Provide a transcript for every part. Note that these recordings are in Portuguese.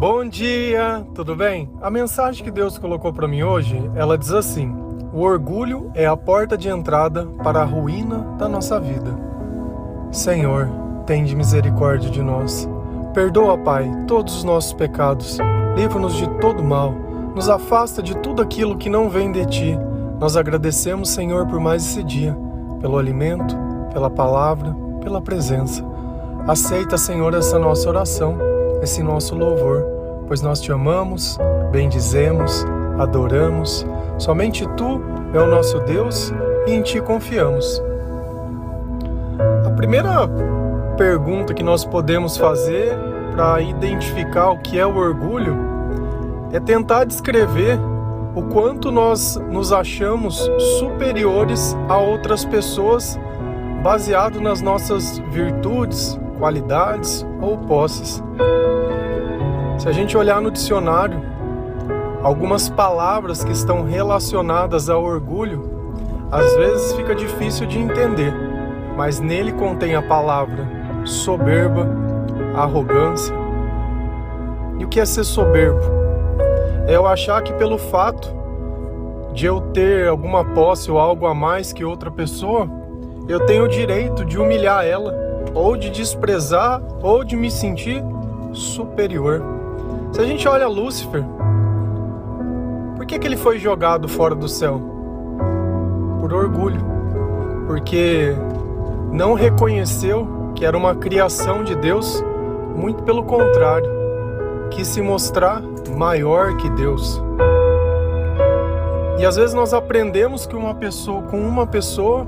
Bom dia, tudo bem? A mensagem que Deus colocou para mim hoje, ela diz assim: O orgulho é a porta de entrada para a ruína da nossa vida. Senhor, tende misericórdia de nós. Perdoa, Pai, todos os nossos pecados. Livra-nos de todo mal. Nos afasta de tudo aquilo que não vem de ti. Nós agradecemos, Senhor, por mais esse dia, pelo alimento, pela palavra, pela presença. Aceita, Senhor, essa nossa oração esse nosso louvor, pois nós te amamos, bendizemos, adoramos. Somente tu é o nosso Deus e em ti confiamos. A primeira pergunta que nós podemos fazer para identificar o que é o orgulho é tentar descrever o quanto nós nos achamos superiores a outras pessoas baseado nas nossas virtudes, qualidades ou posses. Se a gente olhar no dicionário, algumas palavras que estão relacionadas ao orgulho, às vezes fica difícil de entender, mas nele contém a palavra soberba, arrogância. E o que é ser soberbo? É eu achar que pelo fato de eu ter alguma posse ou algo a mais que outra pessoa, eu tenho o direito de humilhar ela, ou de desprezar, ou de me sentir superior. Se a gente olha Lúcifer, por que, que ele foi jogado fora do céu? Por orgulho. Porque não reconheceu que era uma criação de Deus, muito pelo contrário, quis se mostrar maior que Deus. E às vezes nós aprendemos que uma pessoa com uma pessoa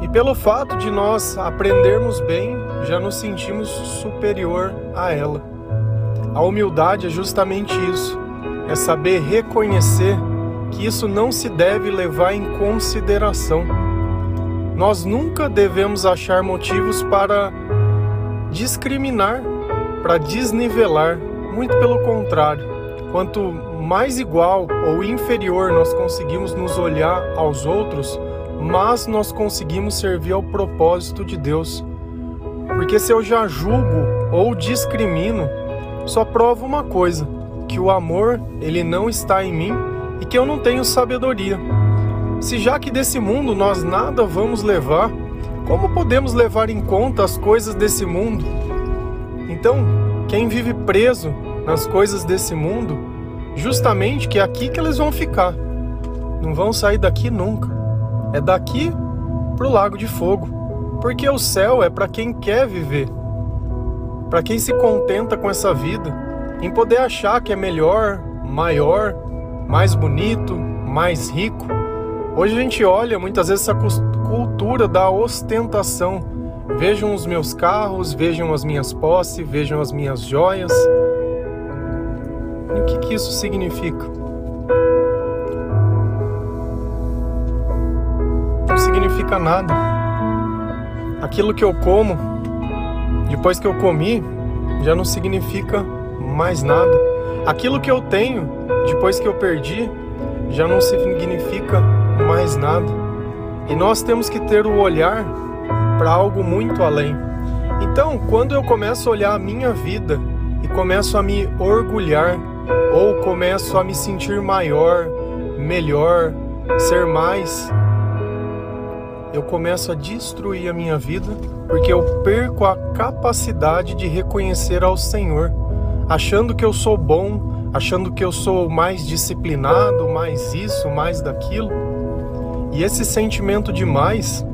e pelo fato de nós aprendermos bem, já nos sentimos superior a ela. A humildade é justamente isso, é saber reconhecer que isso não se deve levar em consideração. Nós nunca devemos achar motivos para discriminar, para desnivelar, muito pelo contrário. Quanto mais igual ou inferior nós conseguimos nos olhar aos outros, mais nós conseguimos servir ao propósito de Deus. Porque se eu já julgo ou discrimino, só prova uma coisa, que o amor, ele não está em mim e que eu não tenho sabedoria. Se já que desse mundo nós nada vamos levar, como podemos levar em conta as coisas desse mundo? Então, quem vive preso nas coisas desse mundo, justamente que é aqui que eles vão ficar. Não vão sair daqui nunca. É daqui pro lago de fogo. Porque o céu é para quem quer viver para quem se contenta com essa vida, em poder achar que é melhor, maior, mais bonito, mais rico. Hoje a gente olha muitas vezes essa cultura da ostentação. Vejam os meus carros, vejam as minhas posses, vejam as minhas joias. E o que, que isso significa? Não significa nada. Aquilo que eu como depois que eu comi, já não significa mais nada. Aquilo que eu tenho, depois que eu perdi, já não significa mais nada. E nós temos que ter o olhar para algo muito além. Então, quando eu começo a olhar a minha vida e começo a me orgulhar, ou começo a me sentir maior, melhor, ser mais, eu começo a destruir a minha vida porque eu perco a capacidade de reconhecer ao Senhor, achando que eu sou bom, achando que eu sou mais disciplinado, mais isso, mais daquilo. E esse sentimento de mais,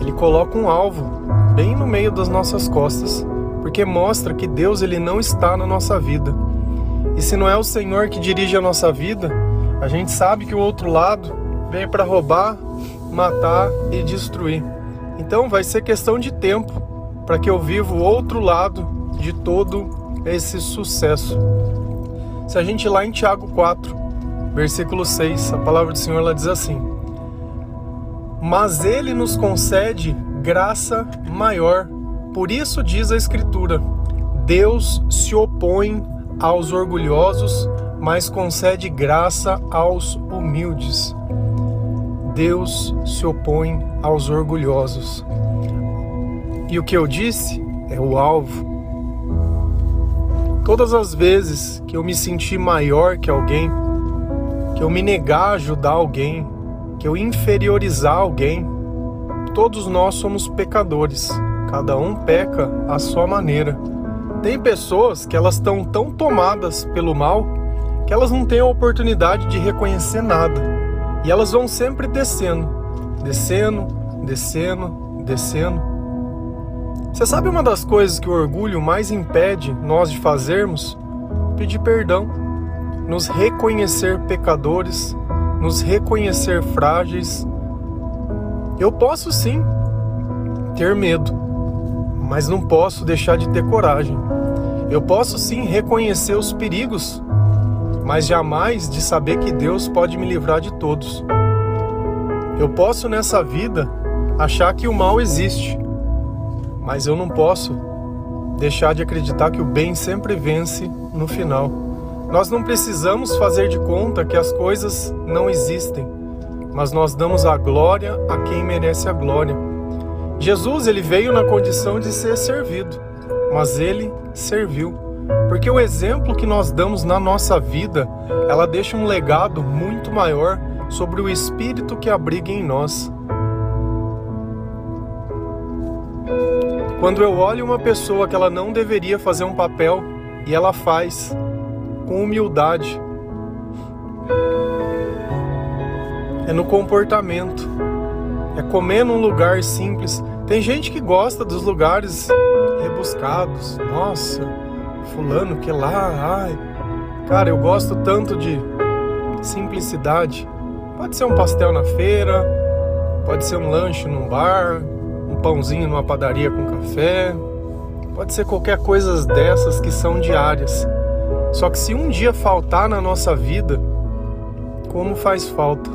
ele coloca um alvo bem no meio das nossas costas, porque mostra que Deus ele não está na nossa vida. E se não é o Senhor que dirige a nossa vida, a gente sabe que o outro lado vem para roubar, matar e destruir. Então vai ser questão de tempo para que eu viva o outro lado de todo esse sucesso. Se a gente ir lá em Tiago 4, versículo 6, a palavra do Senhor ela diz assim: Mas ele nos concede graça maior. Por isso diz a escritura: Deus se opõe aos orgulhosos, mas concede graça aos humildes. Deus se opõe aos orgulhosos. E o que eu disse é o alvo. Todas as vezes que eu me senti maior que alguém, que eu me negar a ajudar alguém, que eu inferiorizar alguém, todos nós somos pecadores. Cada um peca à sua maneira. Tem pessoas que elas estão tão tomadas pelo mal que elas não têm a oportunidade de reconhecer nada. E elas vão sempre descendo, descendo, descendo, descendo. Você sabe uma das coisas que o orgulho mais impede nós de fazermos? Pedir perdão, nos reconhecer pecadores, nos reconhecer frágeis. Eu posso sim ter medo, mas não posso deixar de ter coragem. Eu posso sim reconhecer os perigos, mas jamais de saber que Deus pode me livrar de todos. Eu posso nessa vida achar que o mal existe, mas eu não posso deixar de acreditar que o bem sempre vence no final. Nós não precisamos fazer de conta que as coisas não existem, mas nós damos a glória a quem merece a glória. Jesus ele veio na condição de ser servido, mas ele serviu. Porque o exemplo que nós damos na nossa vida, ela deixa um legado muito maior sobre o espírito que abriga em nós. Quando eu olho uma pessoa que ela não deveria fazer um papel e ela faz com humildade, é no comportamento, é comer num lugar simples, tem gente que gosta dos lugares rebuscados. Nossa, fulano que lá, ai. Cara, eu gosto tanto de simplicidade. Pode ser um pastel na feira, pode ser um lanche num bar, um pãozinho numa padaria com café. Pode ser qualquer coisa dessas que são diárias. Só que se um dia faltar na nossa vida, como faz falta?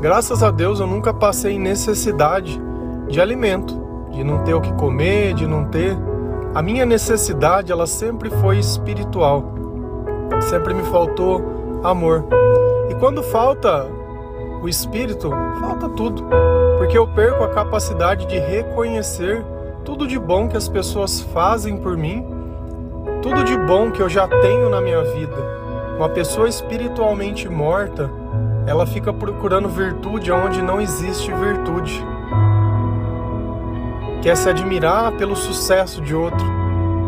Graças a Deus eu nunca passei necessidade de alimento, de não ter o que comer, de não ter. A minha necessidade, ela sempre foi espiritual. Sempre me faltou amor. E quando falta o espírito, falta tudo. Porque eu perco a capacidade de reconhecer tudo de bom que as pessoas fazem por mim, tudo de bom que eu já tenho na minha vida. Uma pessoa espiritualmente morta, ela fica procurando virtude onde não existe virtude quer se admirar pelo sucesso de outro.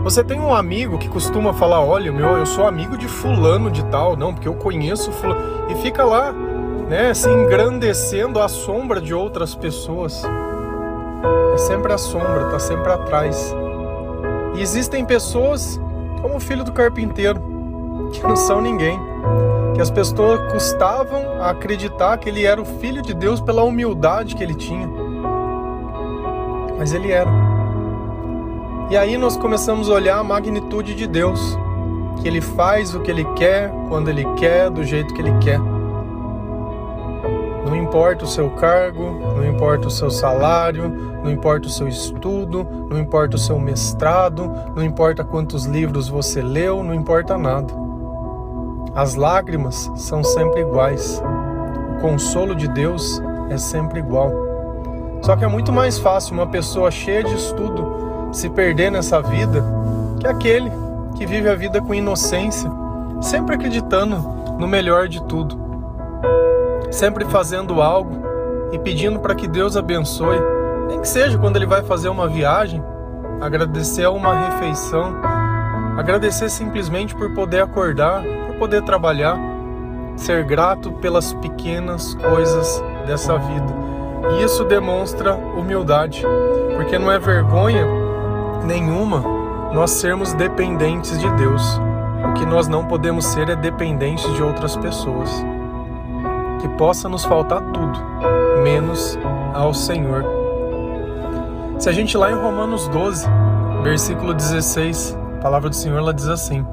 Você tem um amigo que costuma falar: Olha, meu, eu sou amigo de Fulano de Tal, não, porque eu conheço Fulano. E fica lá, né, se engrandecendo à sombra de outras pessoas. É sempre a sombra, tá sempre atrás. E existem pessoas, como o filho do carpinteiro, que não são ninguém. Que as pessoas custavam a acreditar que ele era o filho de Deus pela humildade que ele tinha mas ele era. E aí nós começamos a olhar a magnitude de Deus, que ele faz o que ele quer, quando ele quer, do jeito que ele quer. Não importa o seu cargo, não importa o seu salário, não importa o seu estudo, não importa o seu mestrado, não importa quantos livros você leu, não importa nada. As lágrimas são sempre iguais. O consolo de Deus é sempre igual. Só que é muito mais fácil uma pessoa cheia de estudo se perder nessa vida que aquele que vive a vida com inocência, sempre acreditando no melhor de tudo, sempre fazendo algo e pedindo para que Deus abençoe, nem que seja quando ele vai fazer uma viagem, agradecer a uma refeição, agradecer simplesmente por poder acordar, por poder trabalhar, ser grato pelas pequenas coisas dessa vida. E isso demonstra humildade, porque não é vergonha nenhuma nós sermos dependentes de Deus. O que nós não podemos ser é dependentes de outras pessoas. Que possa nos faltar tudo, menos ao Senhor. Se a gente lá em Romanos 12, versículo 16, a palavra do Senhor ela diz assim: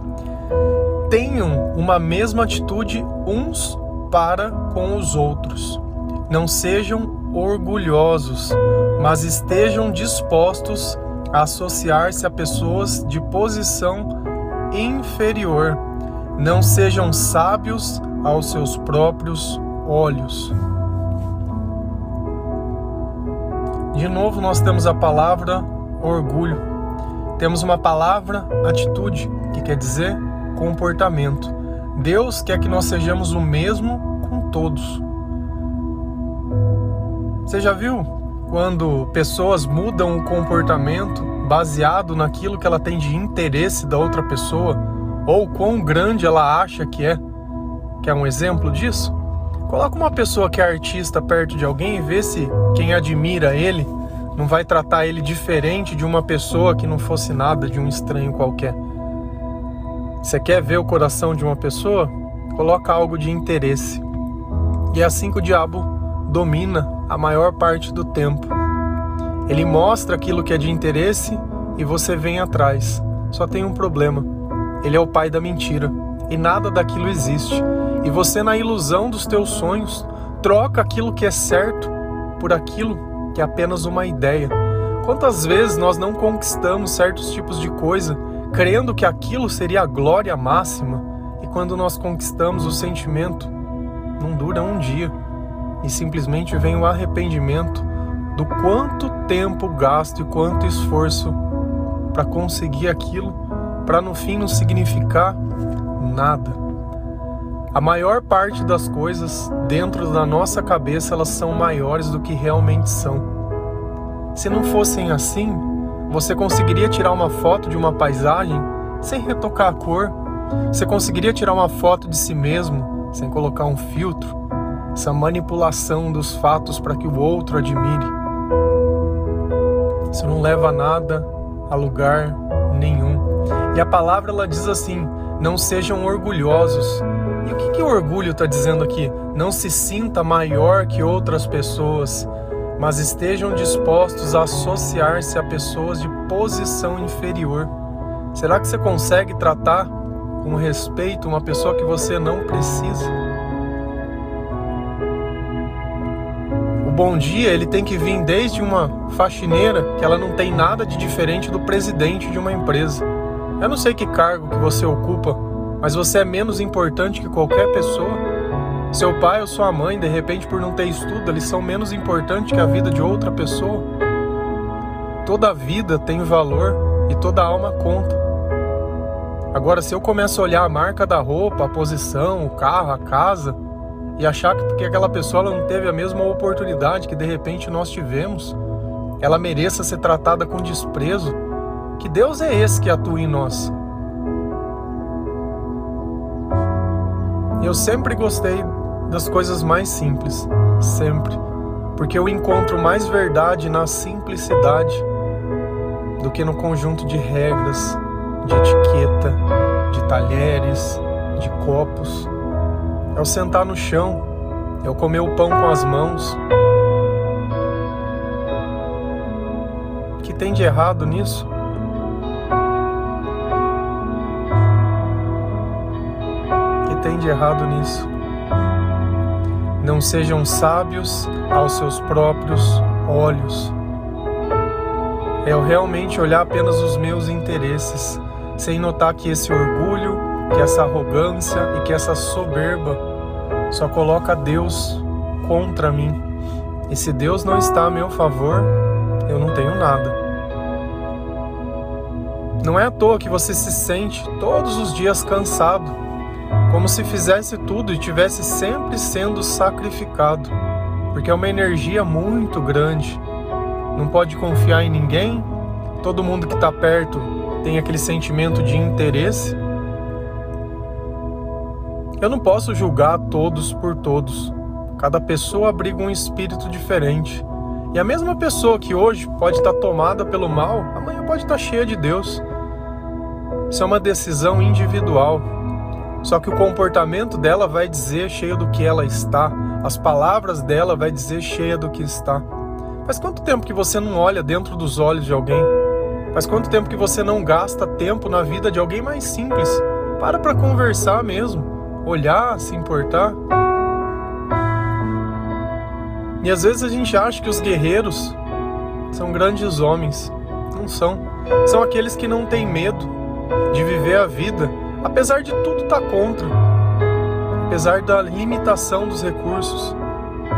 Tenham uma mesma atitude uns para com os outros. Não sejam orgulhosos, mas estejam dispostos a associar-se a pessoas de posição inferior. Não sejam sábios aos seus próprios olhos. De novo, nós temos a palavra orgulho. Temos uma palavra atitude. que quer dizer comportamento. Deus quer que nós sejamos o mesmo com todos. Você já viu quando pessoas mudam o comportamento baseado naquilo que ela tem de interesse da outra pessoa ou quão grande ela acha que é? Quer um exemplo disso? Coloca uma pessoa que é artista perto de alguém e vê se quem admira ele não vai tratar ele diferente de uma pessoa que não fosse nada, de um estranho qualquer. Você quer ver o coração de uma pessoa? Coloca algo de interesse. E é assim que o diabo domina a maior parte do tempo. Ele mostra aquilo que é de interesse e você vem atrás. Só tem um problema. Ele é o pai da mentira e nada daquilo existe. E você na ilusão dos teus sonhos troca aquilo que é certo por aquilo que é apenas uma ideia. Quantas vezes nós não conquistamos certos tipos de coisa crendo que aquilo seria a glória máxima, e quando nós conquistamos o sentimento, não dura um dia e simplesmente vem o arrependimento do quanto tempo gasto e quanto esforço para conseguir aquilo, para no fim não significar nada. A maior parte das coisas dentro da nossa cabeça elas são maiores do que realmente são. Se não fossem assim, você conseguiria tirar uma foto de uma paisagem sem retocar a cor? Você conseguiria tirar uma foto de si mesmo sem colocar um filtro? Essa manipulação dos fatos para que o outro admire. Isso não leva a nada, a lugar nenhum. E a palavra ela diz assim: não sejam orgulhosos. E o que, que o orgulho está dizendo aqui? Não se sinta maior que outras pessoas mas estejam dispostos a associar-se a pessoas de posição inferior. Será que você consegue tratar com respeito uma pessoa que você não precisa? Bom dia, ele tem que vir desde uma faxineira que ela não tem nada de diferente do presidente de uma empresa. Eu não sei que cargo que você ocupa, mas você é menos importante que qualquer pessoa. Seu pai ou sua mãe, de repente, por não ter estudo, eles são menos importantes que a vida de outra pessoa. Toda vida tem valor e toda alma conta. Agora, se eu começo a olhar a marca da roupa, a posição, o carro, a casa, e achar que porque aquela pessoa não teve a mesma oportunidade que de repente nós tivemos, ela mereça ser tratada com desprezo, que Deus é esse que atua em nós? Eu sempre gostei das coisas mais simples, sempre. Porque eu encontro mais verdade na simplicidade do que no conjunto de regras, de etiqueta, de talheres, de copos. É o sentar no chão, é o comer o pão com as mãos. O que tem de errado nisso? O que tem de errado nisso? Não sejam sábios aos seus próprios olhos. É eu realmente olhar apenas os meus interesses, sem notar que esse orgulho, que essa arrogância e que essa soberba só coloca Deus contra mim. E se Deus não está a meu favor, eu não tenho nada. Não é à toa que você se sente todos os dias cansado como se fizesse tudo e tivesse sempre sendo sacrificado, porque é uma energia muito grande. Não pode confiar em ninguém, todo mundo que está perto tem aquele sentimento de interesse. Eu não posso julgar todos por todos. Cada pessoa abriga um espírito diferente. E a mesma pessoa que hoje pode estar tomada pelo mal, amanhã pode estar cheia de Deus. Isso é uma decisão individual. Só que o comportamento dela vai dizer cheio do que ela está, as palavras dela vai dizer cheia do que está. Faz quanto tempo que você não olha dentro dos olhos de alguém? Faz quanto tempo que você não gasta tempo na vida de alguém mais simples? Para para conversar mesmo, olhar, se importar. E às vezes a gente acha que os guerreiros são grandes homens. Não são. São aqueles que não têm medo de viver a vida apesar de tudo estar tá contra, apesar da limitação dos recursos.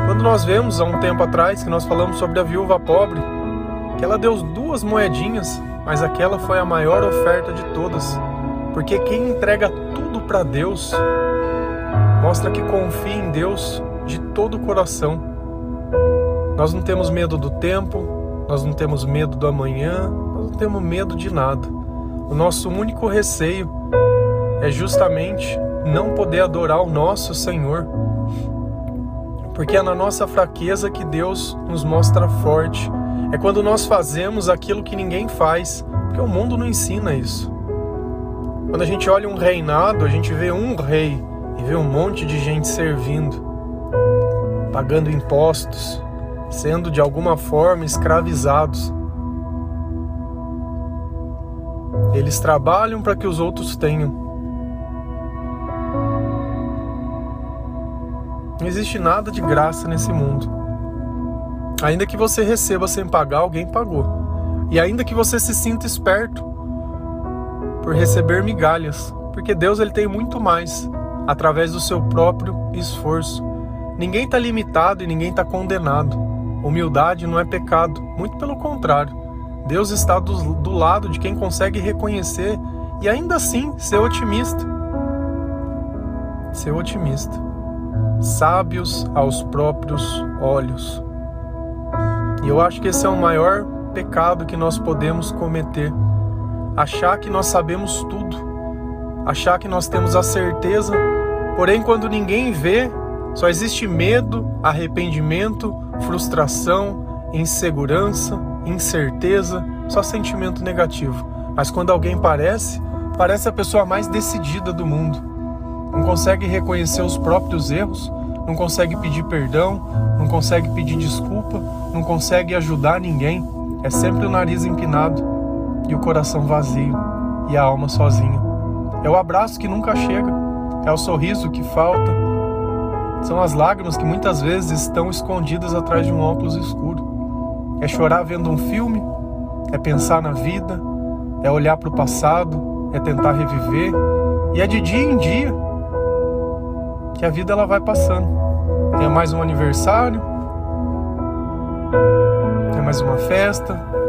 Quando nós vemos há um tempo atrás que nós falamos sobre a viúva pobre, que ela deu duas moedinhas, mas aquela foi a maior oferta de todas. Porque quem entrega tudo para Deus mostra que confia em Deus de todo o coração. Nós não temos medo do tempo, nós não temos medo do amanhã, nós não temos medo de nada. O nosso único receio é justamente não poder adorar o nosso Senhor. Porque é na nossa fraqueza que Deus nos mostra forte. É quando nós fazemos aquilo que ninguém faz, porque o mundo não ensina isso. Quando a gente olha um reinado, a gente vê um rei e vê um monte de gente servindo, pagando impostos, sendo de alguma forma escravizados. Eles trabalham para que os outros tenham. Não existe nada de graça nesse mundo. Ainda que você receba sem pagar, alguém pagou. E ainda que você se sinta esperto por receber migalhas, porque Deus ele tem muito mais através do seu próprio esforço. Ninguém está limitado e ninguém está condenado. Humildade não é pecado, muito pelo contrário. Deus está do, do lado de quem consegue reconhecer e ainda assim ser otimista. Ser otimista sábios aos próprios olhos. E eu acho que esse é o maior pecado que nós podemos cometer. Achar que nós sabemos tudo, achar que nós temos a certeza, porém, quando ninguém vê, só existe medo, arrependimento, frustração, insegurança, incerteza, só sentimento negativo. Mas quando alguém parece, parece a pessoa mais decidida do mundo não consegue reconhecer os próprios erros, não consegue pedir perdão, não consegue pedir desculpa, não consegue ajudar ninguém. É sempre o nariz empinado e o coração vazio e a alma sozinha. É o abraço que nunca chega, é o sorriso que falta, são as lágrimas que muitas vezes estão escondidas atrás de um óculos escuro. É chorar vendo um filme, é pensar na vida, é olhar para o passado, é tentar reviver, e é de dia em dia que a vida ela vai passando. Tem mais um aniversário, tem mais uma festa.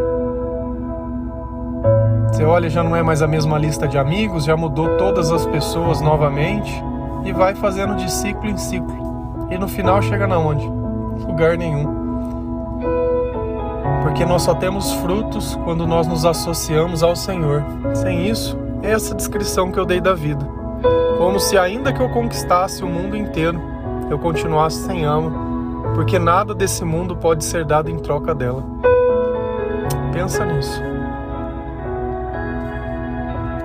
Você olha, já não é mais a mesma lista de amigos, já mudou todas as pessoas novamente e vai fazendo de ciclo em ciclo. E no final chega na onde? Lugar nenhum. Porque nós só temos frutos quando nós nos associamos ao Senhor. Sem isso, é essa descrição que eu dei da vida como se ainda que eu conquistasse o mundo inteiro, eu continuasse sem alma, porque nada desse mundo pode ser dado em troca dela. Pensa nisso.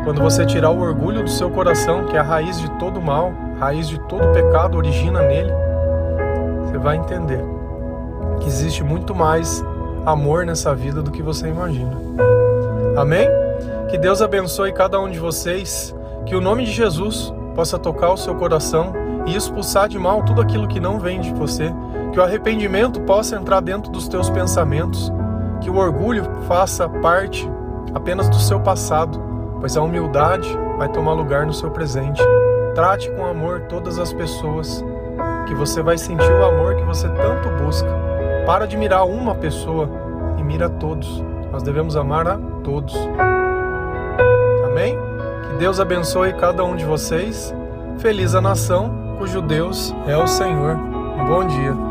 Quando você tirar o orgulho do seu coração, que é a raiz de todo mal, raiz de todo pecado origina nele, você vai entender que existe muito mais amor nessa vida do que você imagina. Amém? Que Deus abençoe cada um de vocês, que o nome de Jesus possa tocar o seu coração e expulsar de mal tudo aquilo que não vem de você, que o arrependimento possa entrar dentro dos teus pensamentos, que o orgulho faça parte apenas do seu passado, pois a humildade vai tomar lugar no seu presente. Trate com amor todas as pessoas, que você vai sentir o amor que você tanto busca. Para de mirar uma pessoa e mira todos. Nós devemos amar a todos. Amém? Deus abençoe cada um de vocês. Feliz a nação cujo Deus é o Senhor. Um bom dia.